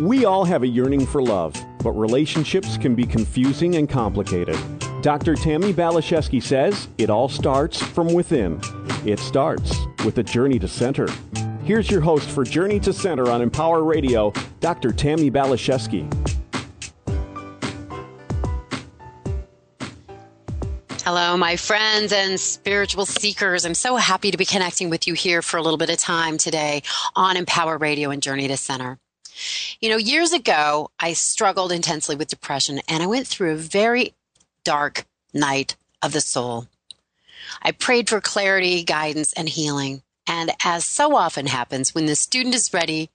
We all have a yearning for love, but relationships can be confusing and complicated. Dr. Tammy Balashevsky says it all starts from within. It starts with a journey to center. Here's your host for Journey to Center on Empower Radio, Dr. Tammy Balashevsky. Hello, my friends and spiritual seekers. I'm so happy to be connecting with you here for a little bit of time today on Empower Radio and Journey to Center. You know, years ago, I struggled intensely with depression and I went through a very dark night of the soul. I prayed for clarity, guidance, and healing. And as so often happens, when the student is ready,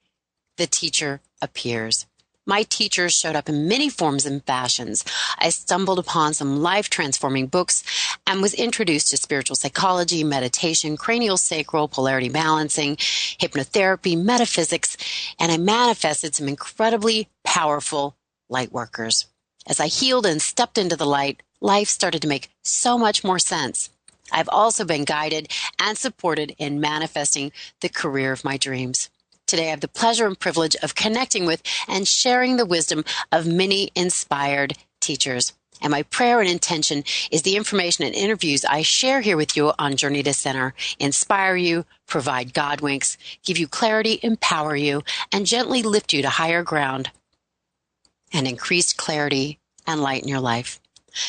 the teacher appears. My teachers showed up in many forms and fashions. I stumbled upon some life transforming books and was introduced to spiritual psychology, meditation, cranial sacral, polarity balancing, hypnotherapy, metaphysics, and I manifested some incredibly powerful light workers. As I healed and stepped into the light, life started to make so much more sense. I've also been guided and supported in manifesting the career of my dreams. Today, I have the pleasure and privilege of connecting with and sharing the wisdom of many inspired teachers. And my prayer and intention is the information and interviews I share here with you on Journey to Center inspire you, provide God winks, give you clarity, empower you, and gently lift you to higher ground and increased clarity and light in your life.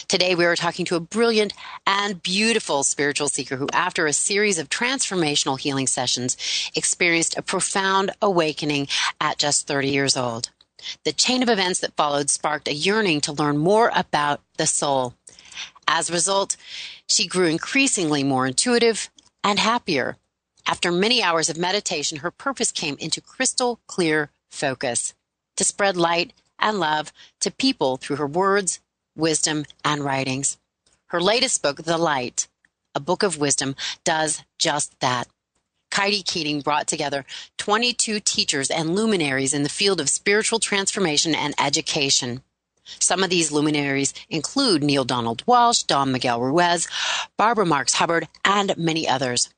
Today, we are talking to a brilliant and beautiful spiritual seeker who, after a series of transformational healing sessions, experienced a profound awakening at just 30 years old. The chain of events that followed sparked a yearning to learn more about the soul. As a result, she grew increasingly more intuitive and happier. After many hours of meditation, her purpose came into crystal clear focus to spread light and love to people through her words, wisdom, and writings. Her latest book, The Light, a book of wisdom, does just that. Keidi Keating brought together 22 teachers and luminaries in the field of spiritual transformation and education. Some of these luminaries include Neale Donald Walsch, Don Miguel Ruiz, Barbara Marx Hubbard, and many others.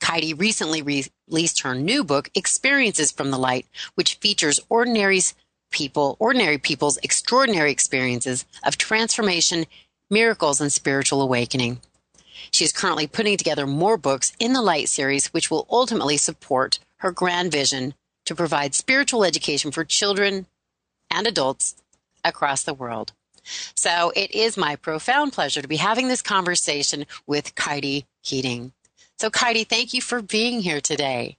Keidi recently re- released her new book, Experiences from the Light, which features ordinaries people, ordinary people's extraordinary experiences of transformation, miracles, and spiritual awakening. She is currently putting together more books in the Light series, which will ultimately support her grand vision to provide spiritual education for children and adults across the world. So it is my profound pleasure to be having this conversation with Keidi Keating. So, Keidi, thank you for being here today.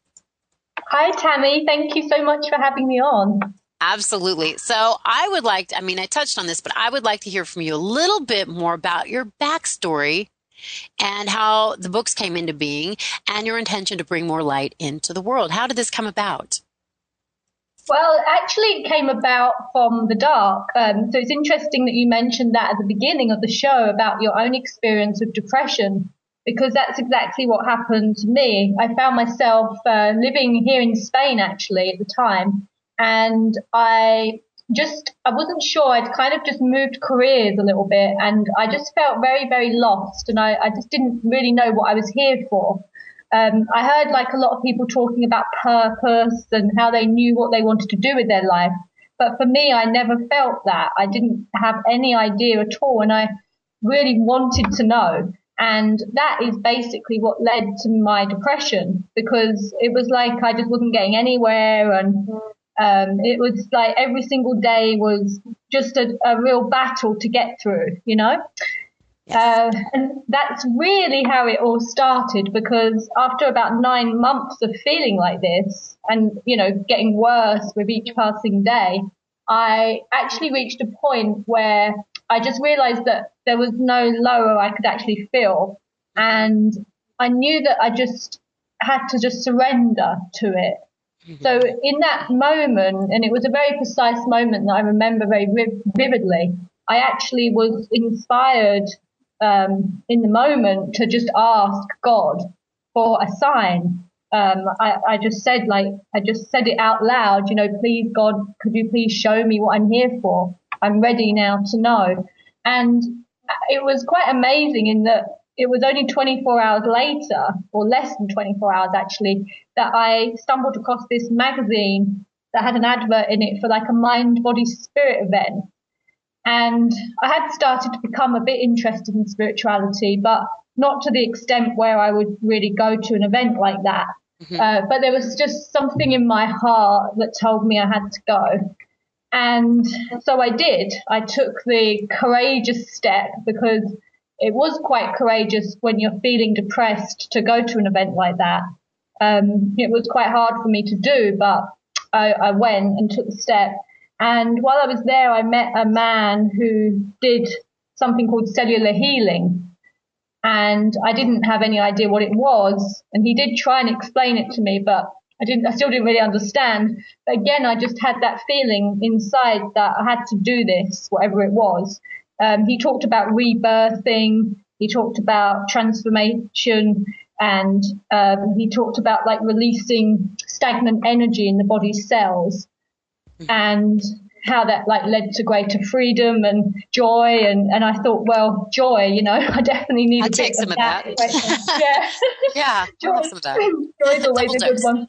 Hi, Tammy. Thank you so much for having me on. Absolutely. So I would like to, I mean, I touched on this, but I would like to hear from you a little bit more about your backstory and how the books came into being and your intention to bring more light into the world. How did this come about? Well, actually, it came about from the dark. Um, so it's interesting that you mentioned that at the beginning of the show about your own experience with depression, because that's exactly what happened to me. I found myself uh, living here in Spain actually at the time, and I just I wasn't sure. I'd kind of just moved careers a little bit, and I just felt very very lost, and I, I just didn't really know what I was here for. Um, I heard like a lot of people talking about purpose and how they knew what they wanted to do with their life, but for me, I never felt that. I didn't have any idea at all, and I really wanted to know. And that is basically what led to my depression because it was like I just wasn't getting anywhere and um, it was like every single day was just a, a real battle to get through, you know? Uh, and that's really how it all started because after about nine months of feeling like this and, you know, getting worse with each passing day, I actually reached a point where I just realized that there was no lower I could actually feel. And I knew that I just had to just surrender to it. So in that moment, and it was a very precise moment that I remember very vividly, I actually was inspired um, in the moment to just ask God for a sign. Um, I, I just said like I just said it out loud, you know, please God, could you please show me what I'm here for? I'm ready now to know. And it was quite amazing in that it was only 24 hours later, or less than 24 hours actually, that I stumbled across this magazine that had an advert in it for like a mind, body, spirit event. And I had started to become a bit interested in spirituality, but not to the extent where I would really go to an event like that. Mm-hmm. Uh, but there was just something in my heart that told me I had to go. And so I did. I took the courageous step because it was quite courageous when you're feeling depressed to go to an event like that. Um, it was quite hard for me to do, but I, I went and took the step. And while I was there, I met a man who did something called cellular healing. And I didn't have any idea what it was. And he did try and explain it to me, but I didn't, I still didn't really understand. But again, I just had that feeling inside that I had to do this, whatever it was. Um, he talked about rebirthing. He talked about transformation and um, he talked about like releasing stagnant energy in the body's cells and how that like led to greater freedom and joy and and I thought well joy you know I definitely need I'll a take some of that, that. yeah yeah joy, some of that. joy's always a good one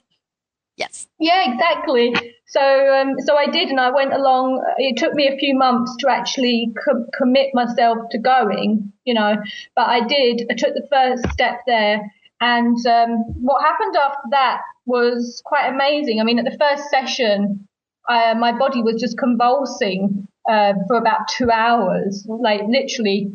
yes. Yeah exactly. So um, so I did and I went along it took me a few months to actually co- commit myself to going you know but I did I took the first step there and um, what happened after that was quite amazing. I mean, at the first session, my body was just convulsing uh, for about two hours, like literally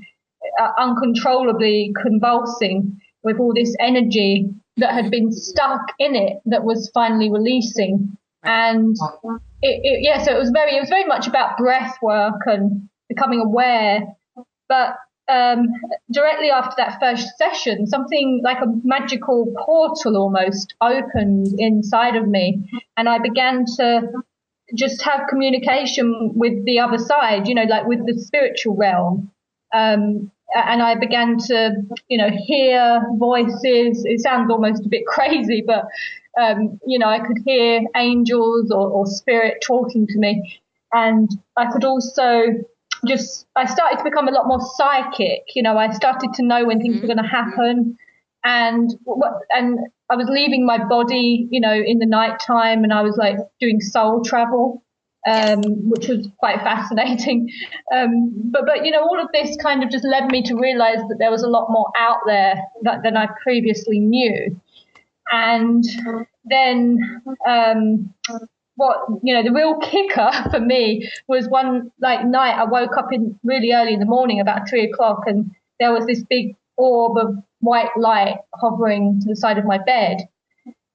uh, uncontrollably convulsing with all this energy that had been stuck in it that was finally releasing. And it, it, yeah, so it was very, it was very much about breath work and becoming aware. But um, directly after that first session, something like a magical portal almost opened inside of me, and I began to just have communication with the other side, you know, like with the spiritual realm. Um, and I began to, you know, hear voices. It sounds almost a bit crazy, but, um, you know, I could hear angels or, or spirit talking to me. And I could also just I started to become a lot more psychic. You know, I started to know when things mm-hmm. were going to happen, and and I was leaving my body, you know, in the night time, and I was like doing soul travel, um, which was quite fascinating. Um, but but you know, all of this kind of just led me to realize that there was a lot more out there that, than I previously knew, and then um, what you know the real kicker for me was one like night I woke up in really early in the morning about three o'clock and there was this big orb of white light hovering to the side of my bed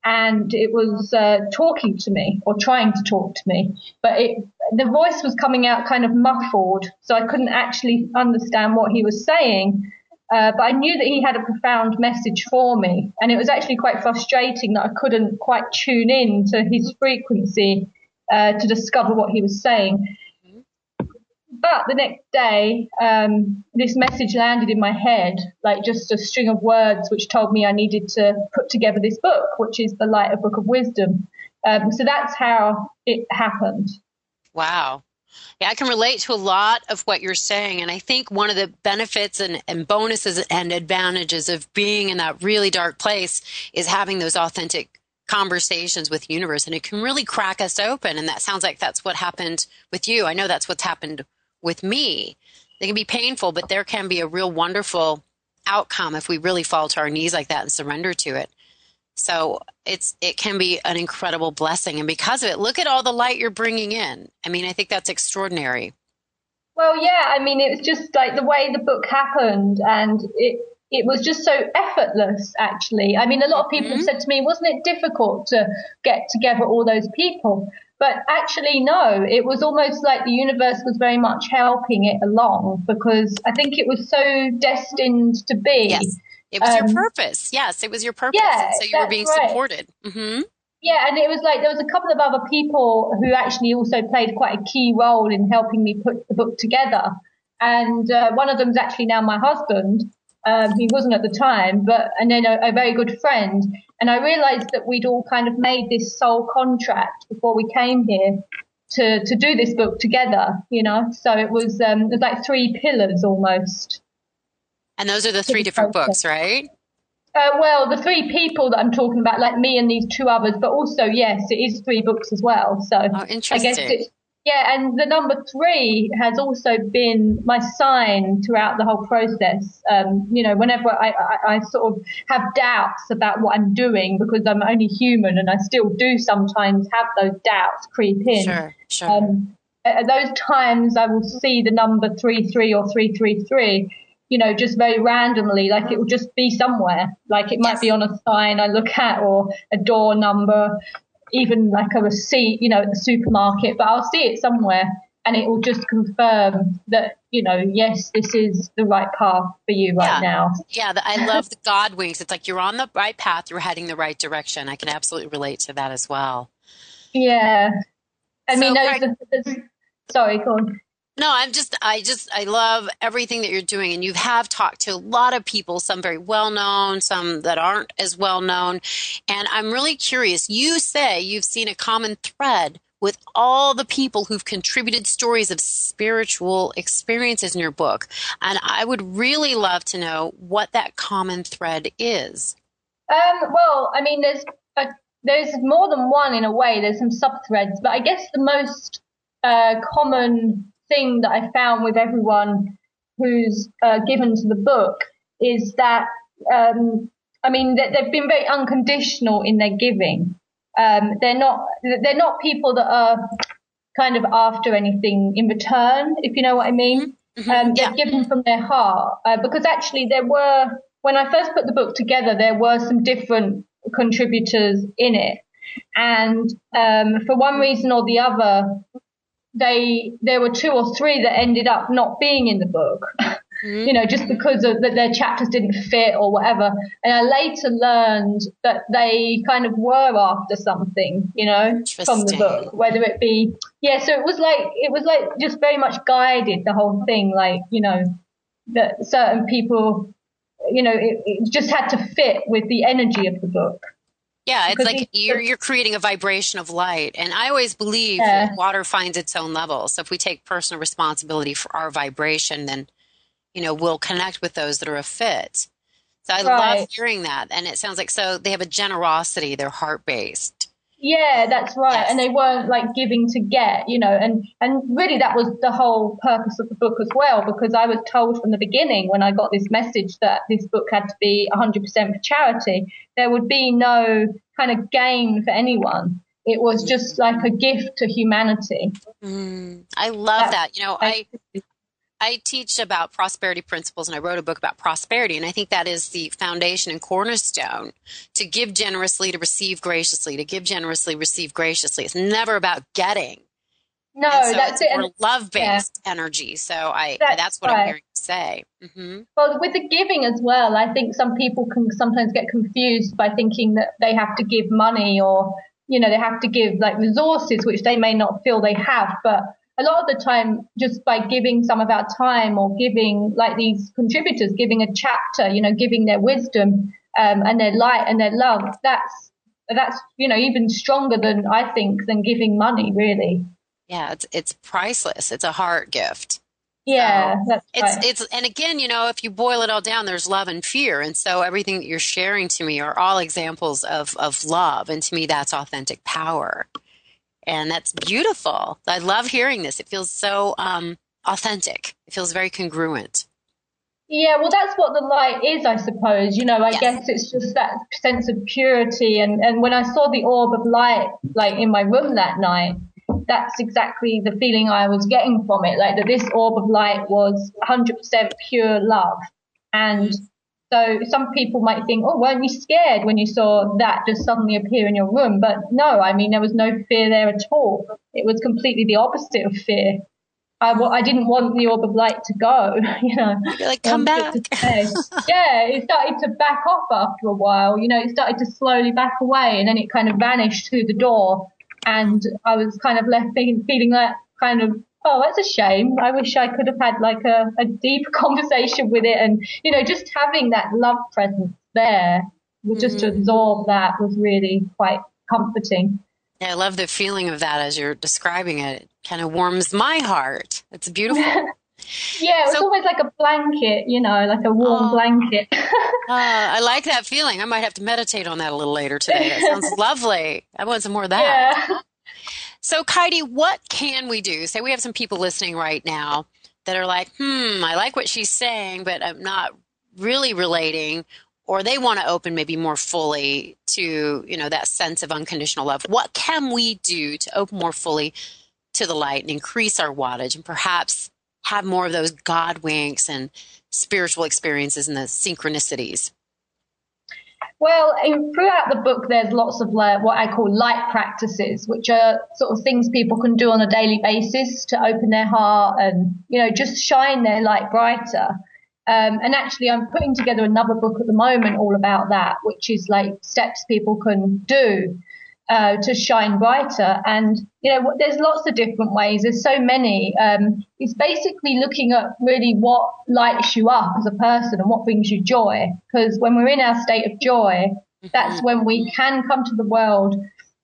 and it was uh, talking to me or trying to talk to me but it the voice was coming out kind of muffled so I couldn't actually understand what he was saying uh, but I knew that he had a profound message for me. And it was actually quite frustrating that I couldn't quite tune in to his frequency uh, to discover what he was saying. But the next day, um, this message landed in my head, like just a string of words, which told me I needed to put together this book, which is the Light of Book of Wisdom. Um, so that's how it happened. Wow. Yeah, I can relate to a lot of what you're saying. And I think one of the benefits and, and, bonuses and advantages of being in that really dark place is having those authentic conversations with universe. And it can really crack us open. And that sounds like that's what happened with you. I know that's what's happened with me. They can be painful, but there can be a real wonderful outcome if we really fall to our knees like that and surrender to it. So it's it can be an incredible blessing, and because of it, look at all the light you're bringing in. I mean, I think that's extraordinary. Well, yeah, I mean, it was just like the way the book happened, and it it was just so effortless. Actually, I mean, a lot of people mm-hmm. said to me, "Wasn't it difficult to get together all those people?" But actually, no, it was almost like the universe was very much helping it along because I think it was so destined to be. Yes it was um, your purpose. Yes, it was your purpose. Yeah, so you were being right. supported. Mm-hmm. Yeah, and it was like there was a couple of other people who actually also played quite a key role in helping me put the book together. And uh, one of them is actually now my husband. Um, he wasn't at the time, but and then a, a, very good friend. And I realised that we'd all kind of made this soul contract before we came here to to do this book together. You know, so it was um, it was like three pillars almost. And those are the three different books, right? Uh, well, the three people that I'm talking about, like me and these two others, but also, yes, it is three books as well. So oh, interesting. I guess it's, yeah, and the number three has also been my sign throughout the whole process. Um, you know, whenever I, I, I, sort of have doubts about what I'm doing because I'm only human and I still do sometimes have those doubts creep in. Sure, sure. Um, at those times, I will see the number three, three or three, three, three you know, just very randomly, like it will just be somewhere. Like it might yes. be on a sign I look at or a door number, even like a receipt, you know, at the supermarket, but I'll see it somewhere and it will just confirm that, you know, yes, this is the right path for you right yeah. now. Yeah, I love the God winks. It's like you're on the right path, you're heading the right direction. I can absolutely relate to that as well. Yeah. I so, mean, those, sorry, go on. No, I'm just, I just, I love everything that you're doing. And you have talked to a lot of people, some very well known, some that aren't as well known. And I'm really curious. You say you've seen a common thread with all the people who've contributed stories of spiritual experiences in your book. And I would really love to know what that common thread is. Um, well, I mean, there's a, there's more than one in a way. There's some sub threads, but I guess the most uh, common thing that I found with everyone who's uh, given to the book is that, um, I mean, they've been very unconditional in their giving. Um, they're not, they're not people that are kind of after anything in return, if you know what I mean. Mm-hmm. Um, they're yeah. given from their heart, uh, because actually there were, when I first put the book together, there were some different contributors in it. And um, for one reason or the other, they there were two or three that ended up not being in the book. Mm-hmm. You know, just because of that their chapters didn't fit or whatever. And I later learned that they kind of were after something, you know, from the book, whether it be, yeah, so it was like, it was like just very much guided the whole thing. Like, you know, that certain people, you know, it, it just had to fit with the energy of the book. Yeah, it's like you're you're creating a vibration of light, and I always believe yeah. that water finds its own level. So if we take personal responsibility for our vibration, then you know we'll connect with those that are a fit. So I right. love hearing that, and it sounds like so they have a generosity. They're heart based. Yeah, that's right. Yes. And they weren't like giving to get, you know, and, and really that was the whole purpose of the book as well, because I was told from the beginning when I got this message that this book had to be 100% for charity, there would be no kind of gain for anyone. It was just like a gift to humanity. Mm, I love that. You know, I I teach about prosperity principles and I wrote a book about prosperity. And I think that is the foundation and cornerstone to give generously, to receive graciously, to give generously, receive graciously. It's never about getting. No, so that's it's it. more love based yeah. energy. So I, that's, that's what right. I'm hearing you say. Mm-hmm. Well, with the giving as well, I think some people can sometimes get confused by thinking that they have to give money or, you know, they have to give like resources, which they may not feel they have. But a lot of the time, just by giving some of our time or giving like these contributors, giving a chapter, you know, giving their wisdom um, and their light and their love, that's that's you know even stronger than I think than giving money, really. Yeah, it's it's priceless. It's a heart gift. Yeah, so it's right. it's and again, you know, if you boil it all down, there's love and fear, and so everything that you're sharing to me are all examples of of love, and to me, that's authentic power and that's beautiful. I love hearing this. It feels so um, authentic. It feels very congruent. Yeah, well, that's what the light is, I suppose. You know, I yes. guess it's just that sense of purity. And, and when I saw the orb of light, like in my room that night, that's exactly the feeling I was getting from it. Like that this orb of light was 100% pure love. And so some people might think, oh, weren't you scared when you saw that just suddenly appear in your room? But no, I mean, there was no fear there at all. It was completely the opposite of fear. I, I didn't want the orb of light to go, you know. You're like, come back. yeah, it started to back off after a while. You know, it started to slowly back away and then it kind of vanished through the door. And I was kind of left feeling, feeling that kind of oh, that's a shame. I wish I could have had like a, a deep conversation with it. And, you know, just having that love presence there, just mm-hmm. to absorb that was really quite comforting. Yeah, I love the feeling of that as you're describing it. It kind of warms my heart. It's beautiful. Yeah, it was so, always like a blanket, you know, like a warm oh, blanket. uh, I like that feeling. I might have to meditate on that a little later today. That sounds lovely. I want some more of that. Yeah. So, Keidi, what can we do? Say we have some people listening right now that are like, hmm, I like what she's saying, but I'm not really relating or they want to open maybe more fully to you know that sense of unconditional love what can we do to open more fully to the light and increase our wattage and perhaps have more of those God winks and spiritual experiences and the synchronicities? Well, throughout the book, there's lots of what I call light practices, which are sort of things people can do on a daily basis to open their heart and, you know, just shine their light brighter. Um, and actually, I'm putting together another book at the moment all about that, which is like steps people can do uh, to shine brighter. And, you know, there's lots of different ways. There's so many. Um, it's basically looking at really what lights you up as a person and what brings you joy. Because when we're in our state of joy, that's mm-hmm. when we can come to the world,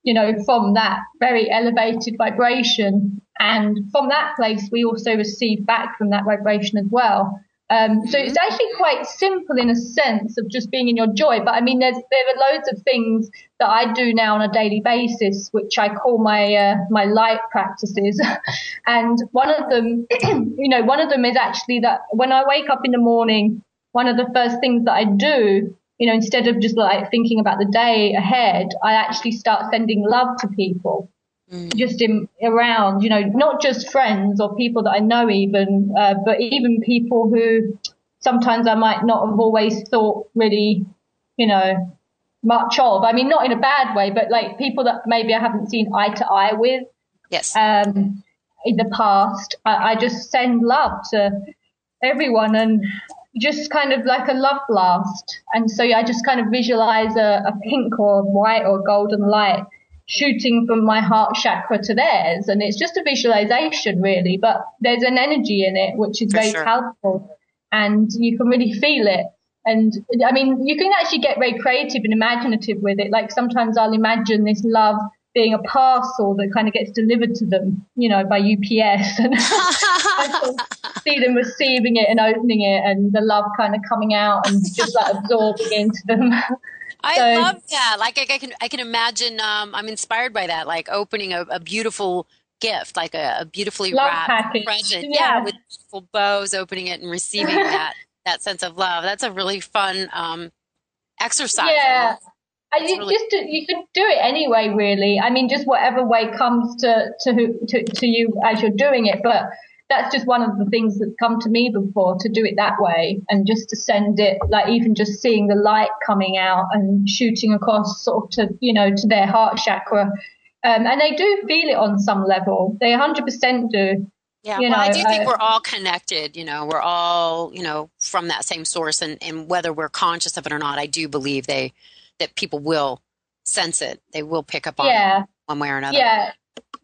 you know, from that very elevated vibration. And from that place, we also receive back from that vibration as well. Um, so it's mm-hmm. actually quite simple in a sense of just being in your joy. But I mean, there's there are loads of things that I do now on a daily basis, which I call my uh, my light practices. and one of them, you know, one of them is actually that when I wake up in the morning, one of the first things that I do, you know, instead of just like thinking about the day ahead, I actually start sending love to people mm. just in around, you know, not just friends or people that I know even, uh, but even people who sometimes I might not have always thought really, you know, much of. I mean, not in a bad way, but like people that maybe I haven't seen eye to eye with. Yes. Um, in the past, I, I just send love to everyone and just kind of like a love blast. And so yeah, I just kind of visualize a, a pink or white or golden light shooting from my heart chakra to theirs. And it's just a visualization really, but there's an energy in it, which is For very sure. powerful and you can really feel it. And I mean, you can actually get very creative and imaginative with it. Like sometimes I'll imagine this love being a parcel that kind of gets delivered to them, you know, by UPS and I see them receiving it and opening it and the love kind of coming out and just like absorbing into them. I so, love that. Like I, I, can, I can imagine. Um, I'm inspired by that. Like opening a, a beautiful gift, like a, a beautifully wrapped package. present. Yeah. yeah. with beautiful bows, opening it and receiving that that sense of love. That's a really fun um, exercise. Yeah. I really- just you can do it anyway, really. I mean, just whatever way comes to, to to to you as you're doing it. But that's just one of the things that's come to me before to do it that way and just to send it like even just seeing the light coming out and shooting across sort of to you know to their heart chakra um, and they do feel it on some level they 100% do yeah, you well, know, I do think uh, we're all connected. You know, we're all you know from that same source, and, and whether we're conscious of it or not, I do believe they that people will sense it. They will pick up on yeah. it one way or another. Yeah,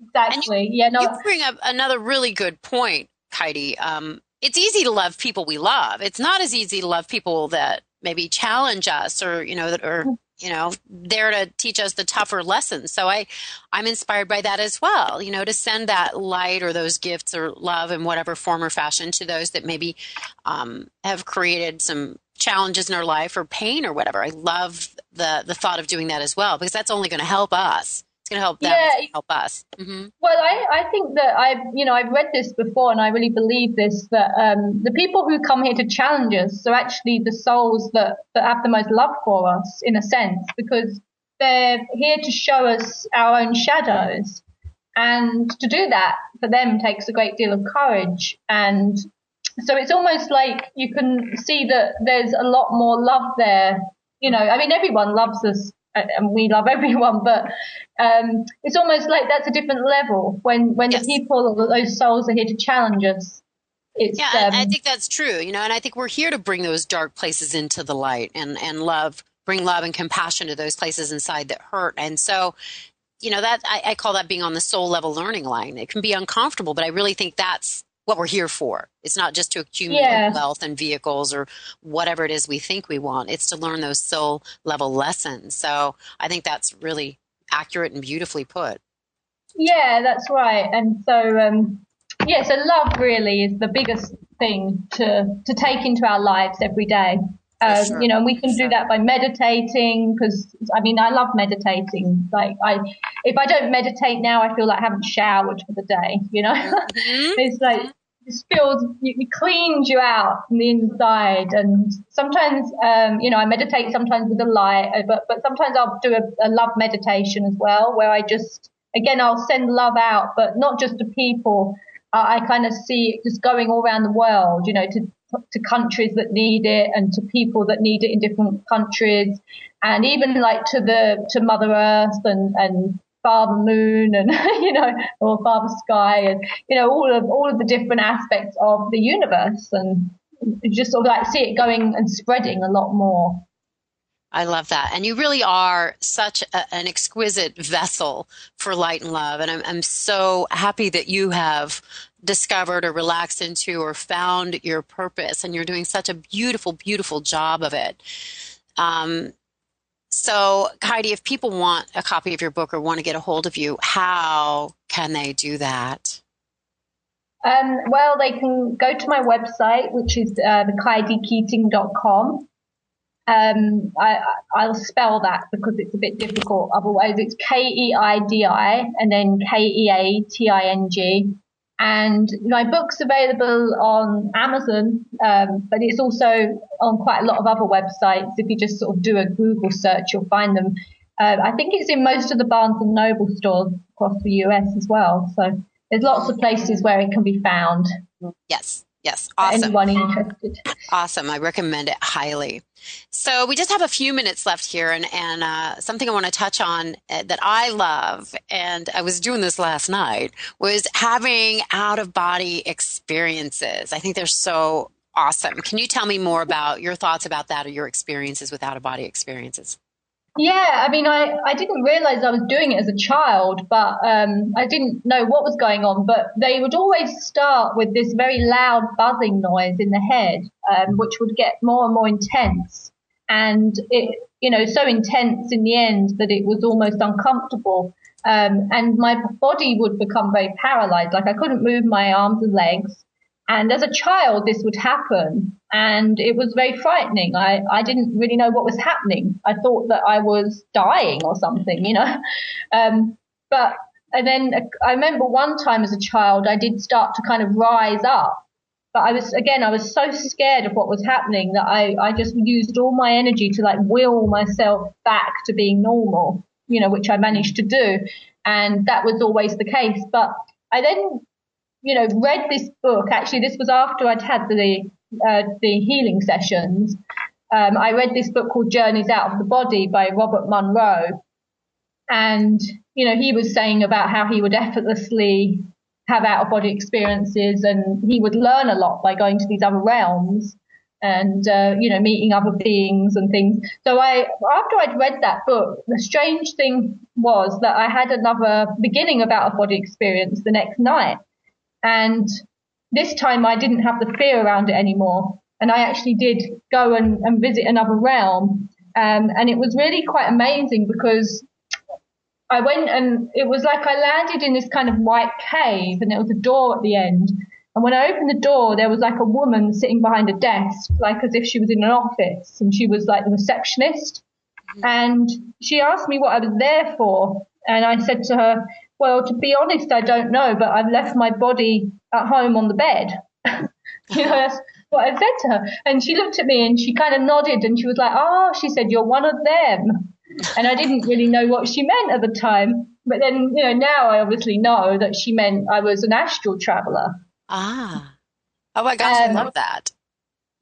Exactly. You, yeah. No. You bring up another really good point, Keidi. Um, it's easy to love people we love. It's not as easy to love people that maybe challenge us or you know that are you know there to teach us the tougher lessons so i i'm inspired by that as well you know to send that light or those gifts or love in whatever form or fashion to those that maybe um, have created some challenges in our life or pain or whatever i love the the thought of doing that as well because that's only going to help us it's going to help them yeah. help us. Mm-hmm. Well, I, I think that I've, you know, I've read this before and I really believe this, that um, the people who come here to challenge us are actually the souls that, that have the most love for us in a sense, because they're here to show us our own shadows. And to do that for them takes a great deal of courage. And so it's almost like you can see that there's a lot more love there. You know, I mean, everyone loves us and we love everyone, but um, it's almost like that's a different level when when yes. the people those souls are here to challenge us. It's, yeah, um, I think that's true. You know, and I think we're here to bring those dark places into the light and and love, bring love and compassion to those places inside that hurt. And so, you know, that I, I call that being on the soul level learning line. It can be uncomfortable, but I really think that's what we're here for. It's not just to accumulate yeah. wealth and vehicles or whatever it is we think we want. It's to learn those soul level lessons. So I think that's really accurate and beautifully put. Yeah, that's right. And so, um, yeah, so love really is the biggest thing to to take into our lives every day. Uh, sure. You know, and we can sure. do that by meditating because I mean, I love meditating. Like I, if I don't meditate now, I feel like I haven't showered for the day. You know, mm-hmm. it's like it feels it cleans you out from the inside. And sometimes, um, you know, I meditate sometimes with a light, uh, but but sometimes I'll do a, a love meditation as well, where I just again I'll send love out, but not just to people. I, I kind of see it just going all around the world, you know, to to countries that need it and to people that need it in different countries and even like to the to mother earth and and father moon and you know or father sky and you know all of all of the different aspects of the universe and just sort of like see it going and spreading a lot more I love that. And you really are such a, an exquisite vessel for light and love. And I'm, I'm so happy that you have discovered or relaxed into or found your purpose. And you're doing such a beautiful, beautiful job of it. Um, so, Keidi, if people want a copy of your book or want to get a hold of you, how can they do that? Um, well, they can go to my website, which is uh, thekeidikeating.com. Um, I, I'll spell that because it's a bit difficult. Otherwise, it's K E I D I and then K E A T I N G. And my book's available on Amazon, um, but it's also on quite a lot of other websites. If you just sort of do a Google search, you'll find them. Uh, I think it's in most of the Barnes and Noble stores across the US as well. So there's lots of places where it can be found. Yes. Yes, awesome. Anyone interested? Awesome. I recommend it highly. So we just have a few minutes left here, and and uh, something I want to touch on uh, that I love, and I was doing this last night, was having out of body experiences. I think they're so awesome. Can you tell me more about your thoughts about that or your experiences with out of body experiences? Yeah, I mean, I, I didn't realize I was doing it as a child, but um, I didn't know what was going on. But they would always start with this very loud buzzing noise in the head, um, which would get more and more intense. And it, you know, so intense in the end that it was almost uncomfortable. Um, and my body would become very paralyzed. Like I couldn't move my arms and legs. And as a child, this would happen. And it was very frightening. I, I didn't really know what was happening. I thought that I was dying or something, you know. Um, but, and then I remember one time as a child, I did start to kind of rise up. But I was, again, I was so scared of what was happening that I, I just used all my energy to like will myself back to being normal, you know, which I managed to do. And that was always the case. But I then you know, read this book. Actually, this was after I'd had the uh, the healing sessions. Um, I read this book called Journeys Out of the Body by Robert Monroe, and you know, he was saying about how he would effortlessly have out of body experiences, and he would learn a lot by going to these other realms and uh, you know meeting other beings and things. So I after I'd read that book, the strange thing was that I had another beginning of out of body experience the next night. And this time I didn't have the fear around it anymore. And I actually did go and, and visit another realm. Um, and it was really quite amazing because I went and it was like I landed in this kind of white cave and there was a door at the end. And when I opened the door, there was like a woman sitting behind a desk, like as if she was in an office and she was like the receptionist. Mm-hmm. And she asked me what I was there for. And I said to her, well, to be honest, I don't know, but I've left my body at home on the bed. you know, that's what I said to her. And she looked at me and she kind of nodded and she was like, oh, she said, you're one of them. And I didn't really know what she meant at the time. But then, you know, now I obviously know that she meant I was an astral traveler. Ah. Oh my gosh, um, I love that.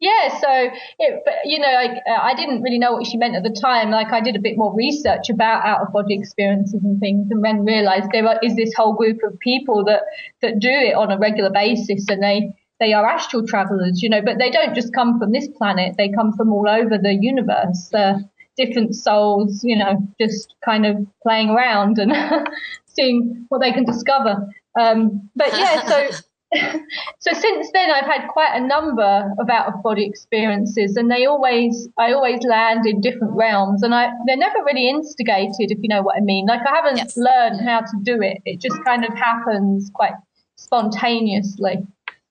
Yeah, so it, but you know, like uh, I didn't really know what she meant at the time. Like I did a bit more research about out of body experiences and things, and then realised there is this whole group of people that that do it on a regular basis, and they they are astral travelers, you know, but they don't just come from this planet; they come from all over the universe. Uh, different souls, you know, just kind of playing around and seeing what they can discover. Um, but yeah, so so since then I've had quite a number of out of body experiences and they always I always land in different realms and I they're never really instigated if you know what I mean. Like I haven't yes. learned how to do it. It just kind of happens quite spontaneously.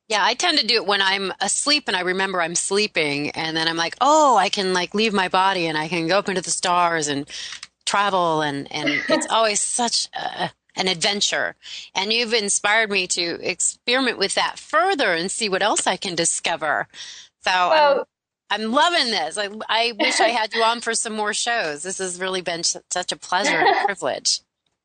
Yeah, I tend to do it when I'm asleep and I remember I'm sleeping and then I'm like, "Oh, I can like leave my body and I can go up into the stars and travel and and it's always such a, an adventure. And you've inspired me to experiment with that further and see what else I can discover. So well, I'm, I'm loving this. I, I wish I had you on for some more shows. This has really been such a pleasure and privilege.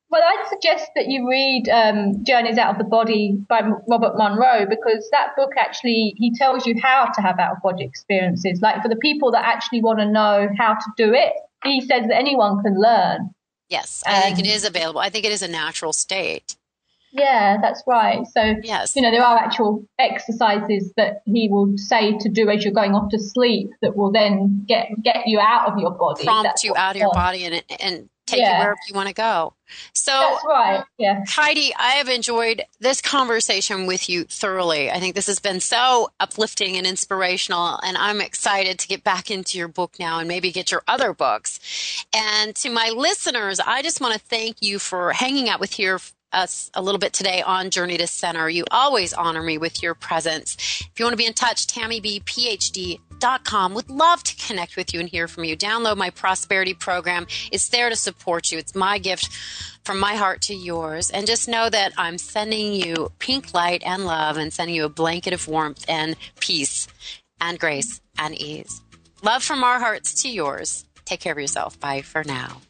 Well, I'd suggest that you read um, Journeys Out of the Body by Robert Monroe because that book actually, he tells you how to have out of body experiences. Like for the people that actually want to know how to do it, he says that anyone can learn. Yes, I think it um, is available. I think it is a natural state. Yeah, that's right. So, yes. you know, there are actual exercises that he will say to do as you're going off to sleep that will then get get you out of your body. Prompt that's you out of your body and and take yeah. you wherever you want to go. So That's right. Yeah. Keidi, I have enjoyed this conversation with you thoroughly. I think this has been so uplifting and inspirational and I'm excited to get back into your book now and maybe get your other books. And to my listeners, I just want to thank you for hanging out with here us a little bit today on Journey to Center. You always honor me with your presence. If you want to be in touch, TammyBPhD.com. Would love to connect with you and hear from you. Download my prosperity program. It's there to support you. It's my gift from my heart to yours. And just know that I'm sending you pink light and love and sending you a blanket of warmth and peace and grace and ease. Love from our hearts to yours. Take care of yourself. Bye for now.